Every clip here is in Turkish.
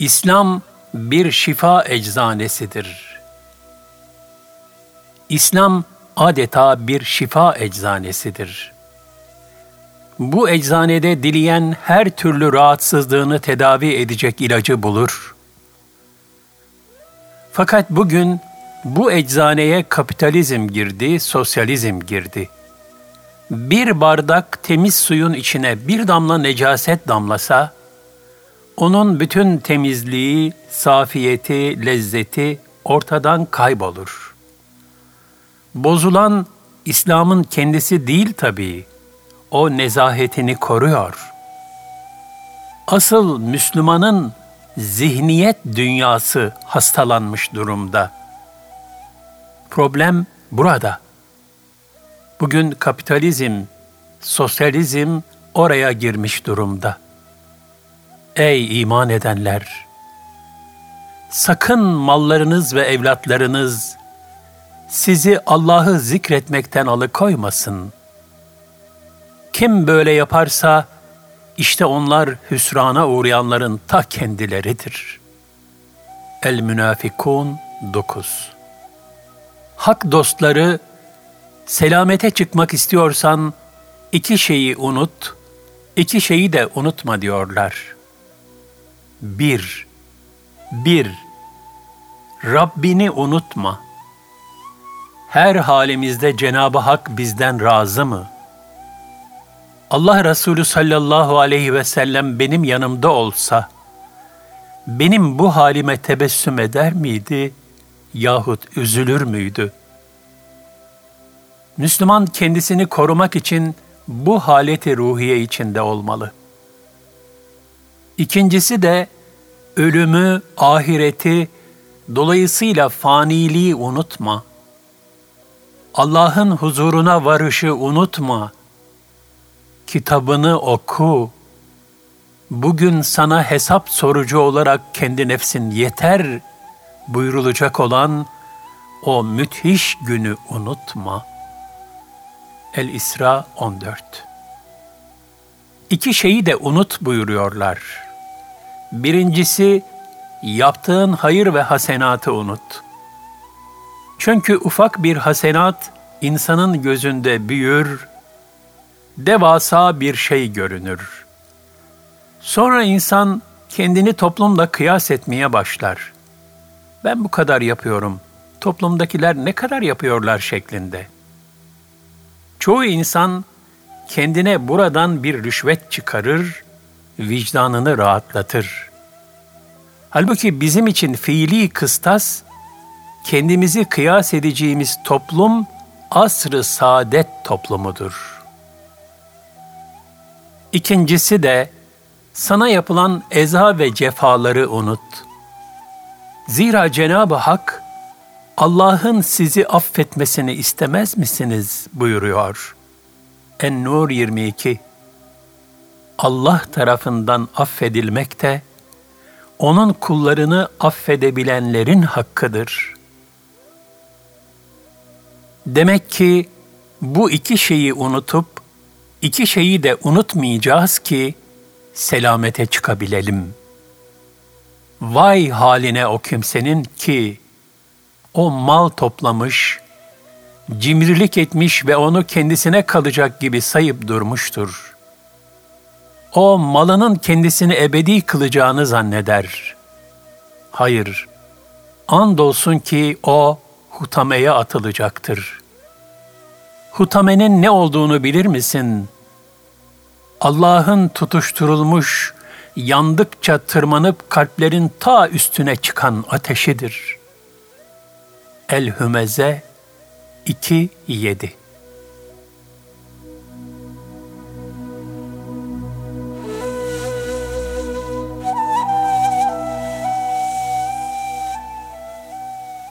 İslam bir şifa eczanesidir. İslam adeta bir şifa eczanesidir. Bu eczanede dileyen her türlü rahatsızlığını tedavi edecek ilacı bulur. Fakat bugün bu eczaneye kapitalizm girdi, sosyalizm girdi. Bir bardak temiz suyun içine bir damla necaset damlasa, onun bütün temizliği, safiyeti, lezzeti ortadan kaybolur. Bozulan İslam'ın kendisi değil tabii. O nezahetini koruyor. Asıl Müslümanın zihniyet dünyası hastalanmış durumda. Problem burada. Bugün kapitalizm, sosyalizm oraya girmiş durumda. Ey iman edenler! Sakın mallarınız ve evlatlarınız sizi Allah'ı zikretmekten alıkoymasın. Kim böyle yaparsa, işte onlar hüsrana uğrayanların ta kendileridir. El-Münafikun 9 Hak dostları, selamete çıkmak istiyorsan iki şeyi unut, iki şeyi de unutma diyorlar. Bir, bir, Rabbini unutma. Her halimizde Cenab-ı Hak bizden razı mı?'' Allah Resulü sallallahu aleyhi ve sellem benim yanımda olsa, benim bu halime tebessüm eder miydi yahut üzülür müydü? Müslüman kendisini korumak için bu haleti ruhiye içinde olmalı. İkincisi de ölümü, ahireti, dolayısıyla faniliği unutma. Allah'ın huzuruna varışı unutma.'' kitabını oku. Bugün sana hesap sorucu olarak kendi nefsin yeter buyurulacak olan o müthiş günü unutma. El-İsra 14 İki şeyi de unut buyuruyorlar. Birincisi, yaptığın hayır ve hasenatı unut. Çünkü ufak bir hasenat insanın gözünde büyür, devasa bir şey görünür. Sonra insan kendini toplumla kıyas etmeye başlar. Ben bu kadar yapıyorum, toplumdakiler ne kadar yapıyorlar şeklinde. Çoğu insan kendine buradan bir rüşvet çıkarır, vicdanını rahatlatır. Halbuki bizim için fiili kıstas, kendimizi kıyas edeceğimiz toplum asrı saadet toplumudur.'' İkincisi de sana yapılan eza ve cefaları unut. Zira Cenab-ı Hak Allah'ın sizi affetmesini istemez misiniz buyuruyor. En-Nur 22 Allah tarafından affedilmek de onun kullarını affedebilenlerin hakkıdır. Demek ki bu iki şeyi unutup İki şeyi de unutmayacağız ki selamete çıkabilelim. Vay haline o kimsenin ki o mal toplamış, cimrilik etmiş ve onu kendisine kalacak gibi sayıp durmuştur. O malının kendisini ebedi kılacağını zanneder. Hayır, andolsun ki o hutameye atılacaktır.'' Hutamenin ne olduğunu bilir misin? Allah'ın tutuşturulmuş, yandıkça tırmanıp kalplerin ta üstüne çıkan ateşidir. El-Hümeze 2-7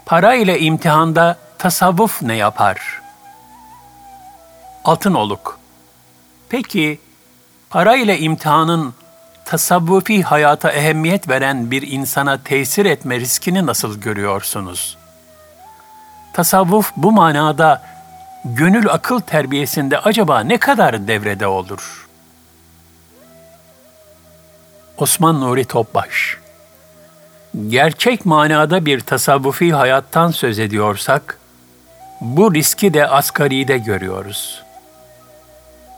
Para ile imtihanda tasavvuf ne yapar?'' Altın oluk. Peki para ile imtihanın tasavvufi hayata ehemmiyet veren bir insana tesir etme riskini nasıl görüyorsunuz? Tasavvuf bu manada gönül akıl terbiyesinde acaba ne kadar devrede olur? Osman Nuri Topbaş gerçek manada bir tasavvufi hayattan söz ediyorsak, bu riski de asgaride görüyoruz.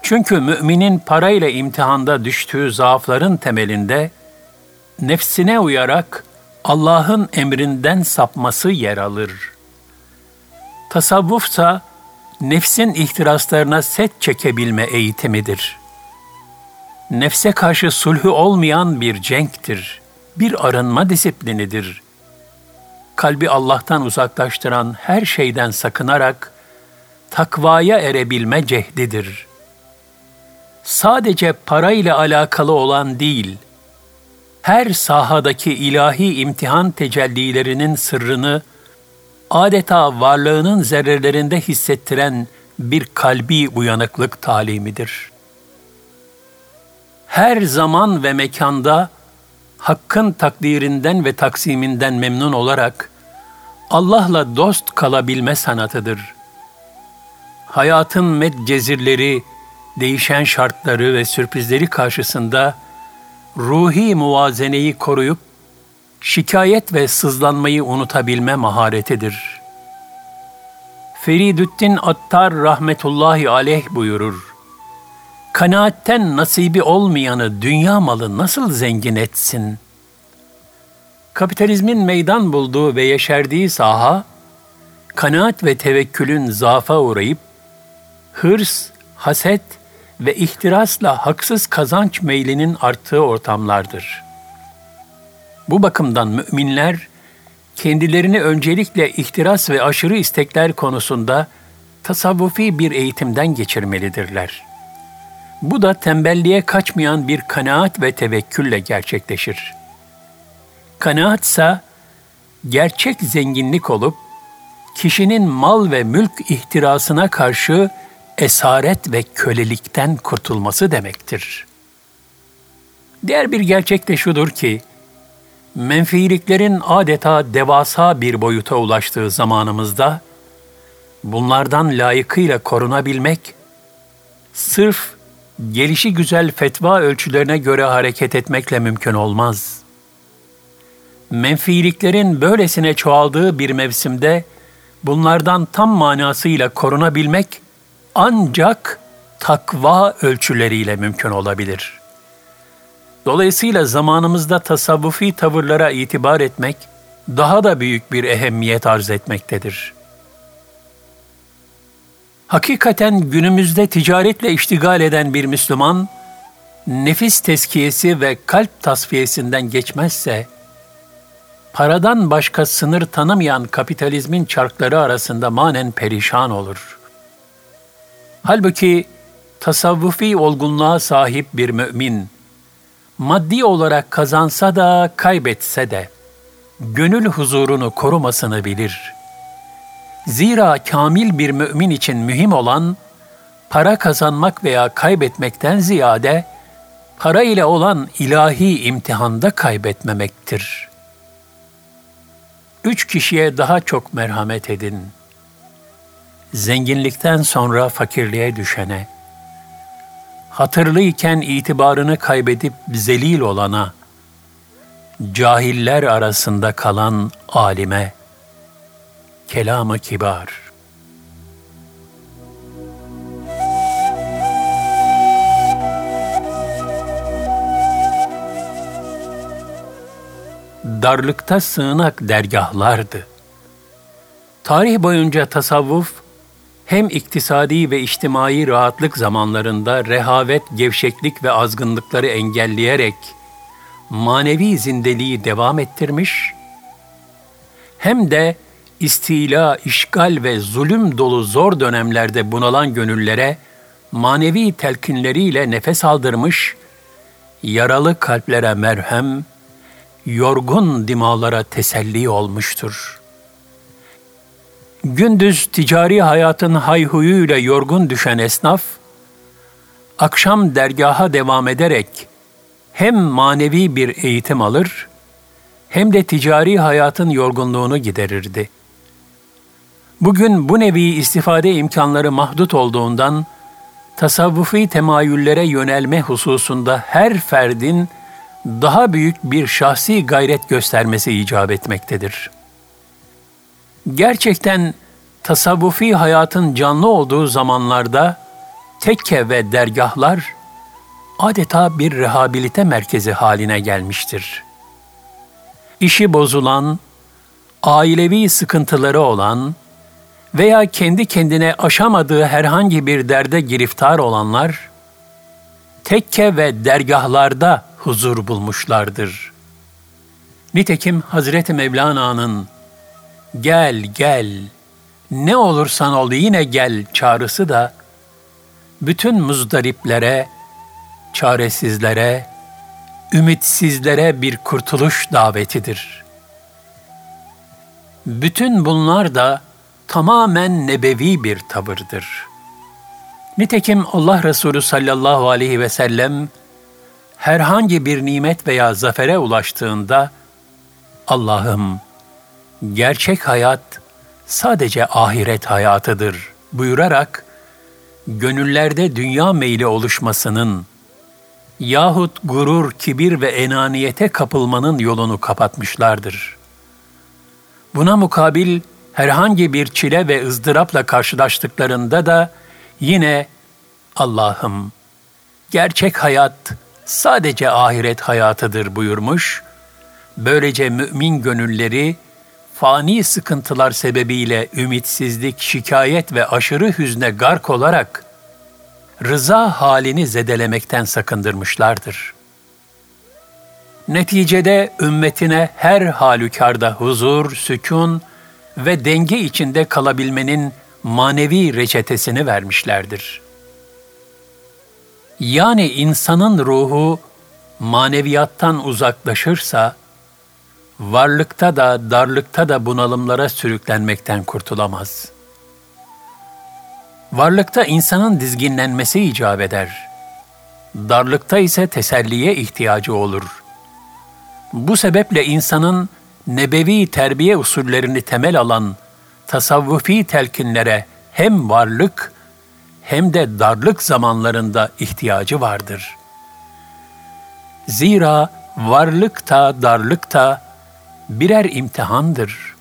Çünkü müminin parayla imtihanda düştüğü zaafların temelinde, nefsine uyarak Allah'ın emrinden sapması yer alır. Tasavvufsa, nefsin ihtiraslarına set çekebilme eğitimidir. Nefse karşı sulhü olmayan bir cenktir, bir arınma disiplinidir. Kalbi Allah'tan uzaklaştıran her şeyden sakınarak takvaya erebilme cehdidir. Sadece para ile alakalı olan değil, her sahadaki ilahi imtihan tecellilerinin sırrını adeta varlığının zerrelerinde hissettiren bir kalbi uyanıklık talimidir. Her zaman ve mekanda Hakk'ın takdirinden ve taksiminden memnun olarak Allah'la dost kalabilme sanatıdır. Hayatın medcezirleri, değişen şartları ve sürprizleri karşısında ruhi muvazeneyi koruyup şikayet ve sızlanmayı unutabilme maharetidir. Feridüddin Attar rahmetullahi aleyh buyurur. Kanaatten nasibi olmayanı dünya malı nasıl zengin etsin? Kapitalizmin meydan bulduğu ve yeşerdiği saha, kanaat ve tevekkülün zaafa uğrayıp, hırs, haset ve ihtirasla haksız kazanç meylinin arttığı ortamlardır.'' Bu bakımdan müminler kendilerini öncelikle ihtiras ve aşırı istekler konusunda tasavvufi bir eğitimden geçirmelidirler. Bu da tembelliğe kaçmayan bir kanaat ve tevekkülle gerçekleşir. Kanaatsa gerçek zenginlik olup kişinin mal ve mülk ihtirasına karşı esaret ve kölelikten kurtulması demektir. Diğer bir gerçek de şudur ki, menfiiliklerin adeta devasa bir boyuta ulaştığı zamanımızda, bunlardan layıkıyla korunabilmek, sırf gelişi güzel fetva ölçülerine göre hareket etmekle mümkün olmaz. Menfiiliklerin böylesine çoğaldığı bir mevsimde, bunlardan tam manasıyla korunabilmek ancak takva ölçüleriyle mümkün olabilir.'' Dolayısıyla zamanımızda tasavvufi tavırlara itibar etmek daha da büyük bir ehemmiyet arz etmektedir. Hakikaten günümüzde ticaretle iştigal eden bir Müslüman, nefis teskiyesi ve kalp tasfiyesinden geçmezse, paradan başka sınır tanımayan kapitalizmin çarkları arasında manen perişan olur. Halbuki tasavvufi olgunluğa sahip bir mümin, maddi olarak kazansa da kaybetse de gönül huzurunu korumasını bilir. Zira kamil bir mümin için mühim olan para kazanmak veya kaybetmekten ziyade para ile olan ilahi imtihanda kaybetmemektir. Üç kişiye daha çok merhamet edin. Zenginlikten sonra fakirliğe düşene, hatırlıyken itibarını kaybedip zelil olana, cahiller arasında kalan alime, kelamı kibar. Darlıkta sığınak dergahlardı. Tarih boyunca tasavvuf, hem iktisadi ve içtimai rahatlık zamanlarında rehavet, gevşeklik ve azgınlıkları engelleyerek manevi zindeliği devam ettirmiş, hem de istila, işgal ve zulüm dolu zor dönemlerde bunalan gönüllere manevi telkinleriyle nefes aldırmış, yaralı kalplere merhem, yorgun dimalara teselli olmuştur.'' Gündüz ticari hayatın hayhuyuyla yorgun düşen esnaf, akşam dergaha devam ederek hem manevi bir eğitim alır, hem de ticari hayatın yorgunluğunu giderirdi. Bugün bu nevi istifade imkanları mahdut olduğundan, tasavvufi temayüllere yönelme hususunda her ferdin daha büyük bir şahsi gayret göstermesi icap etmektedir. Gerçekten tasavvufi hayatın canlı olduğu zamanlarda tekke ve dergahlar adeta bir rehabilite merkezi haline gelmiştir. İşi bozulan, ailevi sıkıntıları olan veya kendi kendine aşamadığı herhangi bir derde giriftar olanlar, tekke ve dergahlarda huzur bulmuşlardır. Nitekim Hazreti Mevlana'nın gel gel ne olursan ol yine gel çağrısı da bütün muzdariplere, çaresizlere, ümitsizlere bir kurtuluş davetidir. Bütün bunlar da tamamen nebevi bir tavırdır. Nitekim Allah Resulü sallallahu aleyhi ve sellem herhangi bir nimet veya zafere ulaştığında Allah'ım gerçek hayat sadece ahiret hayatıdır buyurarak gönüllerde dünya meyli oluşmasının yahut gurur, kibir ve enaniyete kapılmanın yolunu kapatmışlardır. Buna mukabil herhangi bir çile ve ızdırapla karşılaştıklarında da yine Allah'ım gerçek hayat sadece ahiret hayatıdır buyurmuş. Böylece mümin gönülleri fani sıkıntılar sebebiyle ümitsizlik, şikayet ve aşırı hüzne gark olarak rıza halini zedelemekten sakındırmışlardır. Neticede ümmetine her halükarda huzur, sükun ve denge içinde kalabilmenin manevi reçetesini vermişlerdir. Yani insanın ruhu maneviyattan uzaklaşırsa, varlıkta da darlıkta da bunalımlara sürüklenmekten kurtulamaz. Varlıkta insanın dizginlenmesi icap eder. Darlıkta ise teselliye ihtiyacı olur. Bu sebeple insanın nebevi terbiye usullerini temel alan tasavvufi telkinlere hem varlık hem de darlık zamanlarında ihtiyacı vardır. Zira varlık da darlık da birer imtihandır.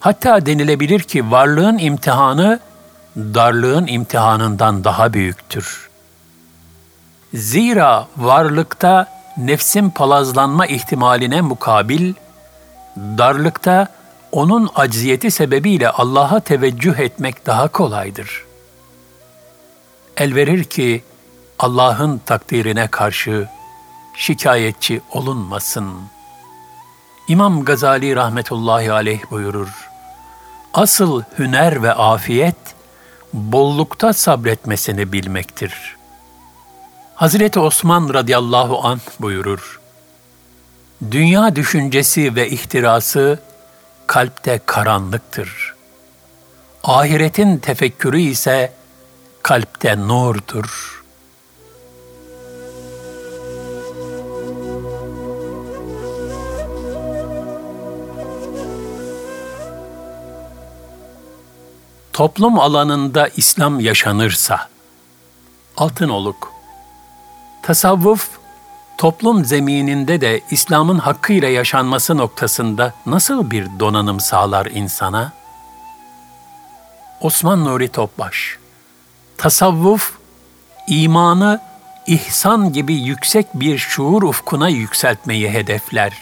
Hatta denilebilir ki varlığın imtihanı darlığın imtihanından daha büyüktür. Zira varlıkta nefsin palazlanma ihtimaline mukabil, darlıkta onun acziyeti sebebiyle Allah'a teveccüh etmek daha kolaydır. El verir ki Allah'ın takdirine karşı şikayetçi olunmasın. İmam Gazali rahmetullahi aleyh buyurur. Asıl hüner ve afiyet bollukta sabretmesini bilmektir. Hazreti Osman radıyallahu anh buyurur. Dünya düşüncesi ve ihtirası kalpte karanlıktır. Ahiretin tefekkürü ise kalpte nurdur. Toplum alanında İslam yaşanırsa, Altınoluk, tasavvuf toplum zemininde de İslam'ın hakkıyla yaşanması noktasında nasıl bir donanım sağlar insana? Osman Nuri Topbaş Tasavvuf, imanı ihsan gibi yüksek bir şuur ufkuna yükseltmeyi hedefler.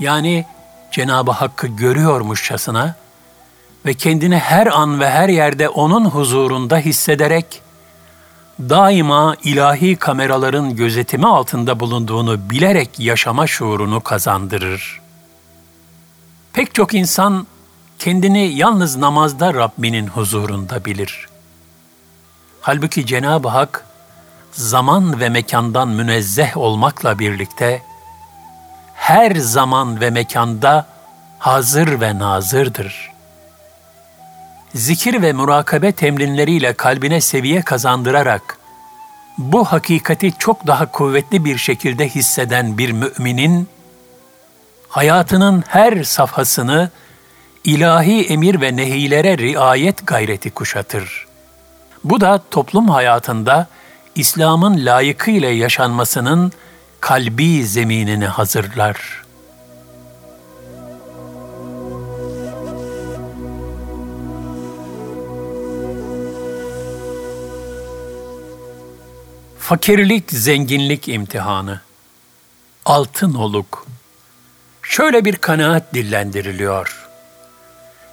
Yani Cenab-ı Hakk'ı görüyormuşçasına ve kendini her an ve her yerde O'nun huzurunda hissederek daima ilahi kameraların gözetimi altında bulunduğunu bilerek yaşama şuurunu kazandırır. Pek çok insan kendini yalnız namazda Rabbinin huzurunda bilir. Halbuki Cenab-ı Hak zaman ve mekandan münezzeh olmakla birlikte her zaman ve mekanda hazır ve nazırdır.'' Zikir ve murakabe temrinleriyle kalbine seviye kazandırarak bu hakikati çok daha kuvvetli bir şekilde hisseden bir müminin hayatının her safhasını ilahi emir ve nehilere riayet gayreti kuşatır. Bu da toplum hayatında İslam'ın layıkıyla yaşanmasının kalbi zeminini hazırlar. Fakirlik zenginlik imtihanı. Altın oluk. Şöyle bir kanaat dillendiriliyor.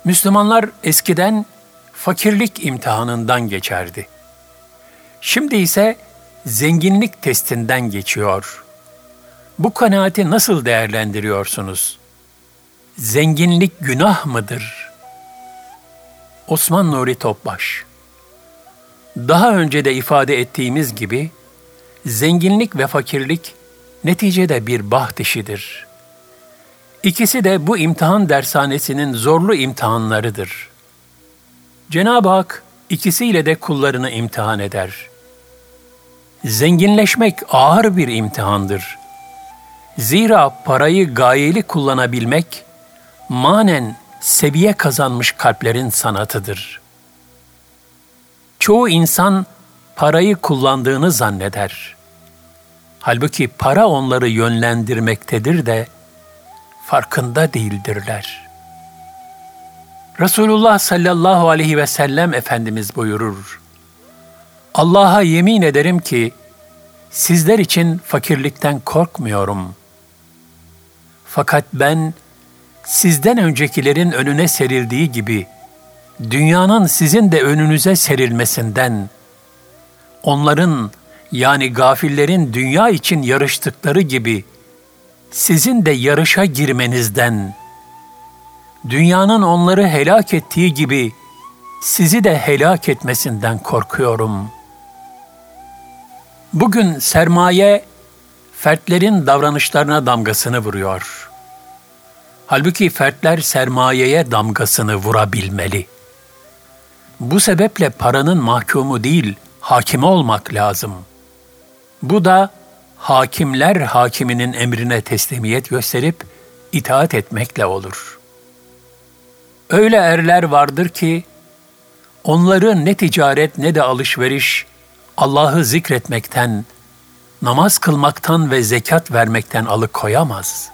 Müslümanlar eskiden fakirlik imtihanından geçerdi. Şimdi ise zenginlik testinden geçiyor. Bu kanaati nasıl değerlendiriyorsunuz? Zenginlik günah mıdır? Osman Nuri Topbaş Daha önce de ifade ettiğimiz gibi, zenginlik ve fakirlik neticede bir baht işidir. İkisi de bu imtihan dershanesinin zorlu imtihanlarıdır. Cenab-ı Hak ikisiyle de kullarını imtihan eder. Zenginleşmek ağır bir imtihandır. Zira parayı gayeli kullanabilmek, manen seviye kazanmış kalplerin sanatıdır. Çoğu insan parayı kullandığını zanneder. Halbuki para onları yönlendirmektedir de farkında değildirler. Resulullah sallallahu aleyhi ve sellem Efendimiz buyurur. Allah'a yemin ederim ki sizler için fakirlikten korkmuyorum. Fakat ben sizden öncekilerin önüne serildiği gibi dünyanın sizin de önünüze serilmesinden, onların yani gafillerin dünya için yarıştıkları gibi sizin de yarışa girmenizden, dünyanın onları helak ettiği gibi sizi de helak etmesinden korkuyorum. Bugün sermaye fertlerin davranışlarına damgasını vuruyor. Halbuki fertler sermayeye damgasını vurabilmeli. Bu sebeple paranın mahkumu değil, hakimi olmak lazım. Bu da hakimler hakiminin emrine teslimiyet gösterip itaat etmekle olur. Öyle erler vardır ki onları ne ticaret ne de alışveriş Allah'ı zikretmekten, namaz kılmaktan ve zekat vermekten alıkoyamaz.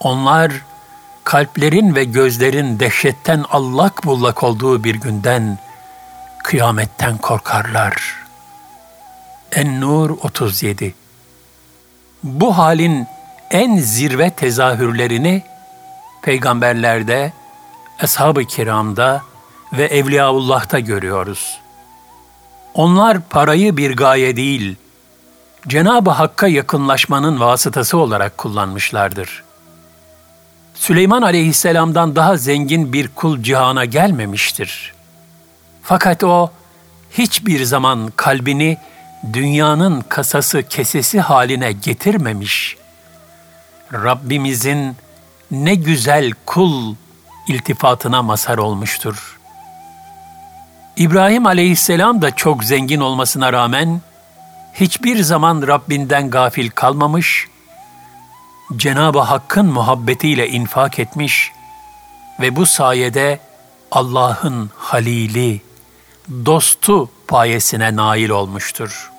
Onlar kalplerin ve gözlerin dehşetten allak bullak olduğu bir günden, kıyametten korkarlar.'' En-Nur 37 Bu halin en zirve tezahürlerini peygamberlerde, ashab-ı kiramda ve Evliyaullah'ta görüyoruz. Onlar parayı bir gaye değil, Cenab-ı Hakk'a yakınlaşmanın vasıtası olarak kullanmışlardır. Süleyman aleyhisselamdan daha zengin bir kul cihana gelmemiştir. Fakat o hiçbir zaman kalbini dünyanın kasası kesesi haline getirmemiş. Rabbimizin ne güzel kul iltifatına mazhar olmuştur. İbrahim aleyhisselam da çok zengin olmasına rağmen hiçbir zaman Rabbinden gafil kalmamış, Cenab-ı Hakk'ın muhabbetiyle infak etmiş ve bu sayede Allah'ın halili, dostu payesine nail olmuştur.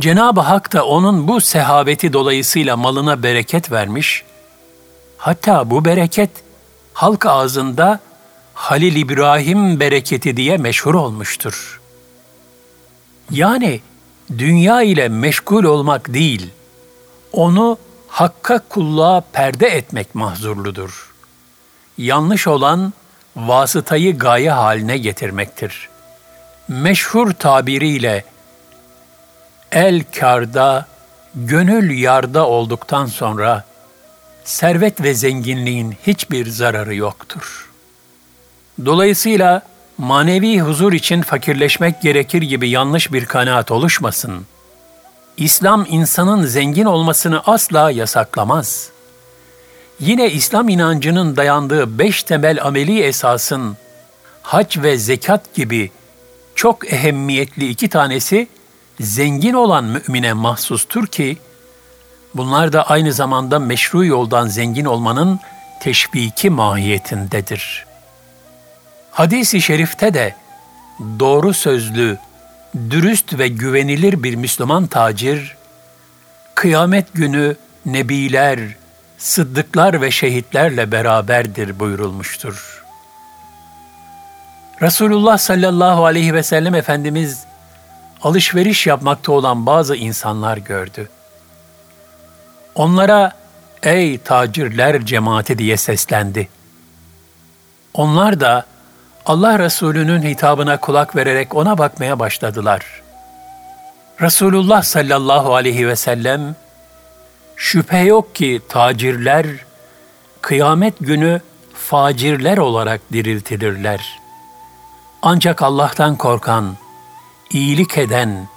Cenab-ı Hak da onun bu sehaveti dolayısıyla malına bereket vermiş, hatta bu bereket halk ağzında Halil İbrahim bereketi diye meşhur olmuştur. Yani dünya ile meşgul olmak değil, onu hakka kulluğa perde etmek mahzurludur. Yanlış olan vasıtayı gaye haline getirmektir. Meşhur tabiriyle el karda, gönül yarda olduktan sonra servet ve zenginliğin hiçbir zararı yoktur. Dolayısıyla manevi huzur için fakirleşmek gerekir gibi yanlış bir kanaat oluşmasın. İslam insanın zengin olmasını asla yasaklamaz. Yine İslam inancının dayandığı beş temel ameli esasın hac ve zekat gibi çok ehemmiyetli iki tanesi zengin olan mümine mahsustur ki, bunlar da aynı zamanda meşru yoldan zengin olmanın teşviki mahiyetindedir. Hadis-i şerifte de doğru sözlü, dürüst ve güvenilir bir Müslüman tacir, kıyamet günü nebiler, sıddıklar ve şehitlerle beraberdir buyurulmuştur. Resulullah sallallahu aleyhi ve sellem Efendimiz alışveriş yapmakta olan bazı insanlar gördü. Onlara ey tacirler cemaati diye seslendi. Onlar da Allah Resulü'nün hitabına kulak vererek ona bakmaya başladılar. Resulullah sallallahu aleyhi ve sellem, şüphe yok ki tacirler, kıyamet günü facirler olarak diriltilirler. Ancak Allah'tan korkan, iyilik eden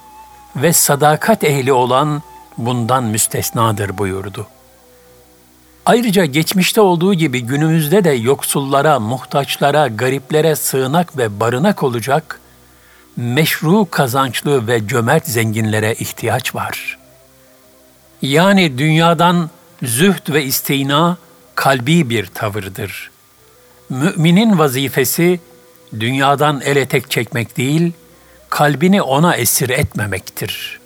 ve sadakat ehli olan bundan müstesnadır buyurdu. Ayrıca geçmişte olduğu gibi günümüzde de yoksullara, muhtaçlara, gariplere sığınak ve barınak olacak meşru kazançlı ve cömert zenginlere ihtiyaç var. Yani dünyadan zühd ve istina kalbi bir tavırdır. Müminin vazifesi dünyadan el etek çekmek değil, kalbini ona esir etmemektir.''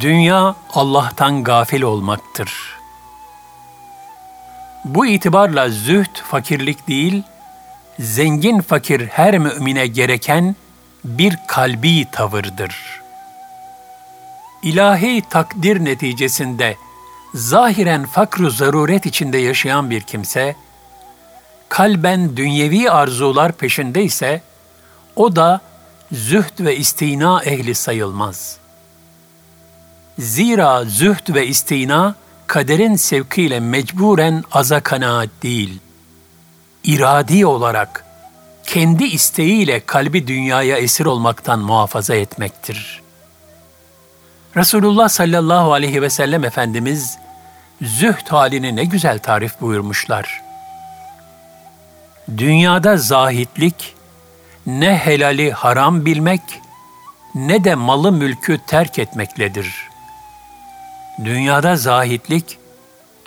Dünya Allah'tan gafil olmaktır. Bu itibarla zühd fakirlik değil, zengin fakir her mümine gereken bir kalbi tavırdır. İlahi takdir neticesinde zahiren fakru zaruret içinde yaşayan bir kimse, kalben dünyevi arzular peşinde ise, o da zühd ve istina ehli sayılmaz.'' Zira zühd ve istina kaderin sevkiyle mecburen aza kanaat değil. İradi olarak kendi isteğiyle kalbi dünyaya esir olmaktan muhafaza etmektir. Resulullah sallallahu aleyhi ve sellem Efendimiz zühd halini ne güzel tarif buyurmuşlar. Dünyada zahitlik, ne helali haram bilmek, ne de malı mülkü terk etmekledir.'' Dünyada zahitlik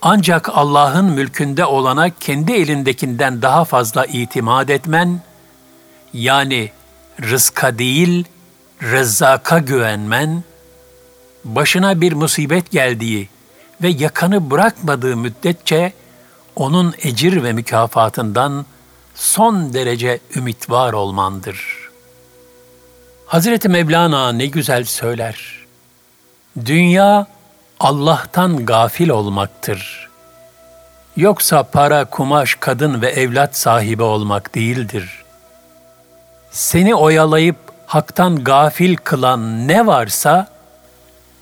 ancak Allah'ın mülkünde olana kendi elindekinden daha fazla itimat etmen, yani rızka değil, rezzaka güvenmen, başına bir musibet geldiği ve yakanı bırakmadığı müddetçe onun ecir ve mükafatından son derece ümit var olmandır. Hazreti Mevlana ne güzel söyler. Dünya Allah'tan gafil olmaktır. Yoksa para, kumaş, kadın ve evlat sahibi olmak değildir. Seni oyalayıp haktan gafil kılan ne varsa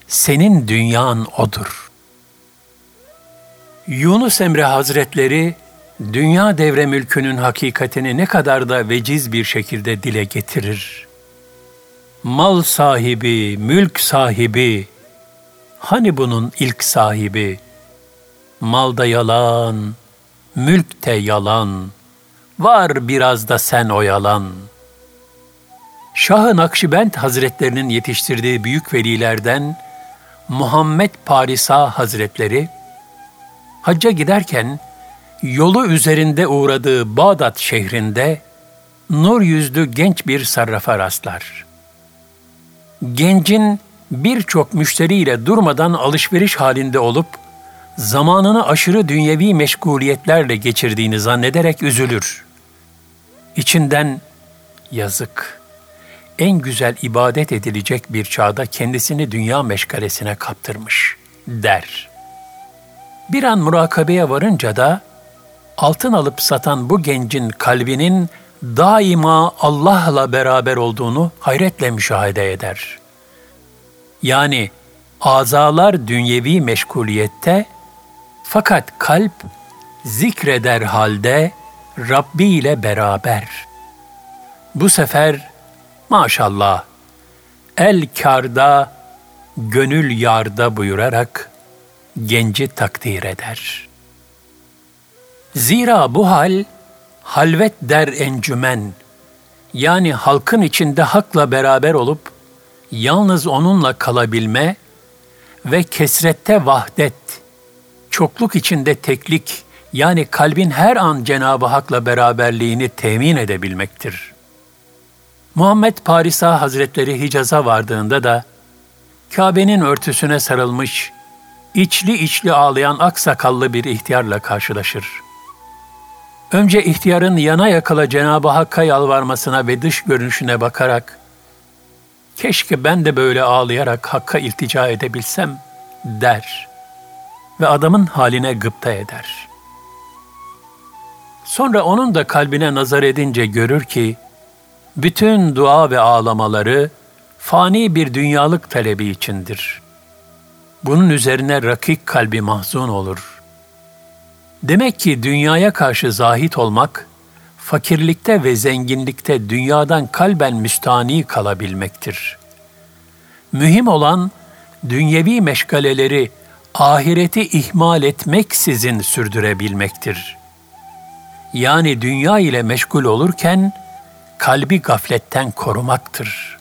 senin dünyan odur. Yunus Emre Hazretleri dünya devre mülkünün hakikatini ne kadar da veciz bir şekilde dile getirir. Mal sahibi, mülk sahibi, Hani bunun ilk sahibi? Malda yalan, mülkte yalan, var biraz da sen oyalan. Şah-ı Nakşibend Hazretlerinin yetiştirdiği büyük velilerden Muhammed Parisa Hazretleri, hacca giderken yolu üzerinde uğradığı Bağdat şehrinde nur yüzlü genç bir sarrafa rastlar. Gencin birçok müşteriyle durmadan alışveriş halinde olup zamanını aşırı dünyevi meşguliyetlerle geçirdiğini zannederek üzülür. İçinden yazık, en güzel ibadet edilecek bir çağda kendisini dünya meşgalesine kaptırmış der. Bir an murakabeye varınca da altın alıp satan bu gencin kalbinin daima Allah'la beraber olduğunu hayretle müşahede eder.'' Yani azalar dünyevi meşguliyette fakat kalp zikreder halde Rabbi ile beraber. Bu sefer maşallah el karda, gönül yarda buyurarak genci takdir eder. Zira bu hal halvet der encümen, yani halkın içinde hakla beraber olup yalnız onunla kalabilme ve kesrette vahdet, çokluk içinde teklik Yani kalbin her an Cenab-ı Hak'la beraberliğini temin edebilmektir. Muhammed Parisa Hazretleri Hicaz'a vardığında da Kabe'nin örtüsüne sarılmış, içli içli ağlayan aksakallı bir ihtiyarla karşılaşır. Önce ihtiyarın yana yakala Cenab-ı Hakk'a yalvarmasına ve dış görünüşüne bakarak, keşke ben de böyle ağlayarak Hakk'a iltica edebilsem der ve adamın haline gıpta eder. Sonra onun da kalbine nazar edince görür ki, bütün dua ve ağlamaları fani bir dünyalık talebi içindir. Bunun üzerine rakik kalbi mahzun olur. Demek ki dünyaya karşı zahit olmak, fakirlikte ve zenginlikte dünyadan kalben müstani kalabilmektir. Mühim olan dünyevi meşgaleleri ahireti ihmal etmeksizin sürdürebilmektir. Yani dünya ile meşgul olurken kalbi gafletten korumaktır.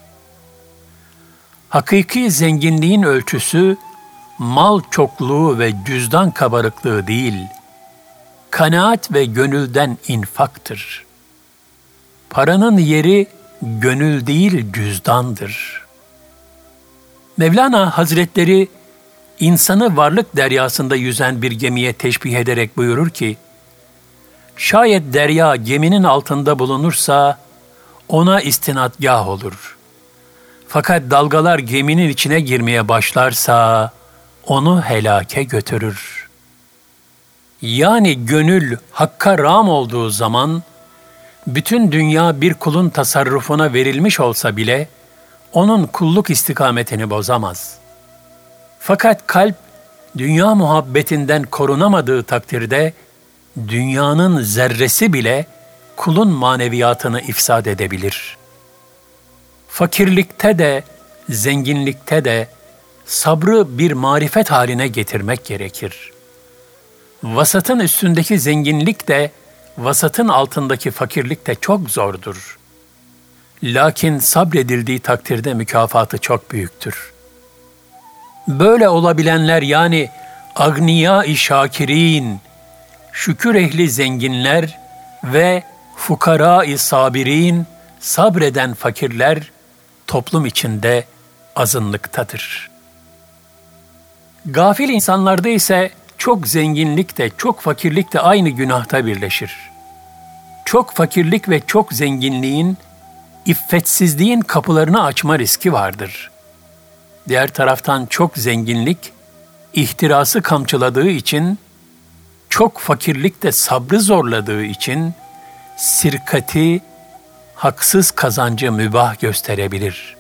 Hakiki zenginliğin ölçüsü mal çokluğu ve cüzdan kabarıklığı değil, kanaat ve gönülden infaktır. Paranın yeri gönül değil cüzdandır. Mevlana Hazretleri insanı varlık deryasında yüzen bir gemiye teşbih ederek buyurur ki, Şayet derya geminin altında bulunursa ona istinadgah olur. Fakat dalgalar geminin içine girmeye başlarsa onu helake götürür. Yani gönül hakka ram olduğu zaman bütün dünya bir kulun tasarrufuna verilmiş olsa bile onun kulluk istikametini bozamaz. Fakat kalp dünya muhabbetinden korunamadığı takdirde dünyanın zerresi bile kulun maneviyatını ifsad edebilir. Fakirlikte de, zenginlikte de sabrı bir marifet haline getirmek gerekir. Vasatın üstündeki zenginlik de, vasatın altındaki fakirlik de çok zordur. Lakin sabredildiği takdirde mükafatı çok büyüktür. Böyle olabilenler yani agniya-i şakirin, şükür ehli zenginler ve fukara-i sabirin, sabreden fakirler toplum içinde azınlıktadır. Gafil insanlarda ise çok zenginlik de çok fakirlik de aynı günahta birleşir. Çok fakirlik ve çok zenginliğin iffetsizliğin kapılarını açma riski vardır. Diğer taraftan çok zenginlik ihtirası kamçıladığı için çok fakirlik de sabrı zorladığı için sirkati, haksız kazancı mübah gösterebilir.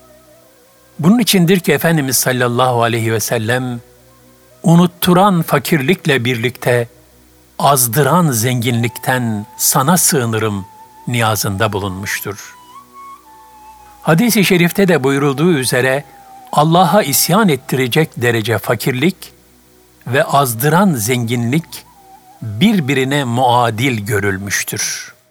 Bunun içindir ki Efendimiz sallallahu aleyhi ve sellem unutturan fakirlikle birlikte azdıran zenginlikten sana sığınırım niyazında bulunmuştur. Hadis-i şerifte de buyurulduğu üzere Allah'a isyan ettirecek derece fakirlik ve azdıran zenginlik birbirine muadil görülmüştür.''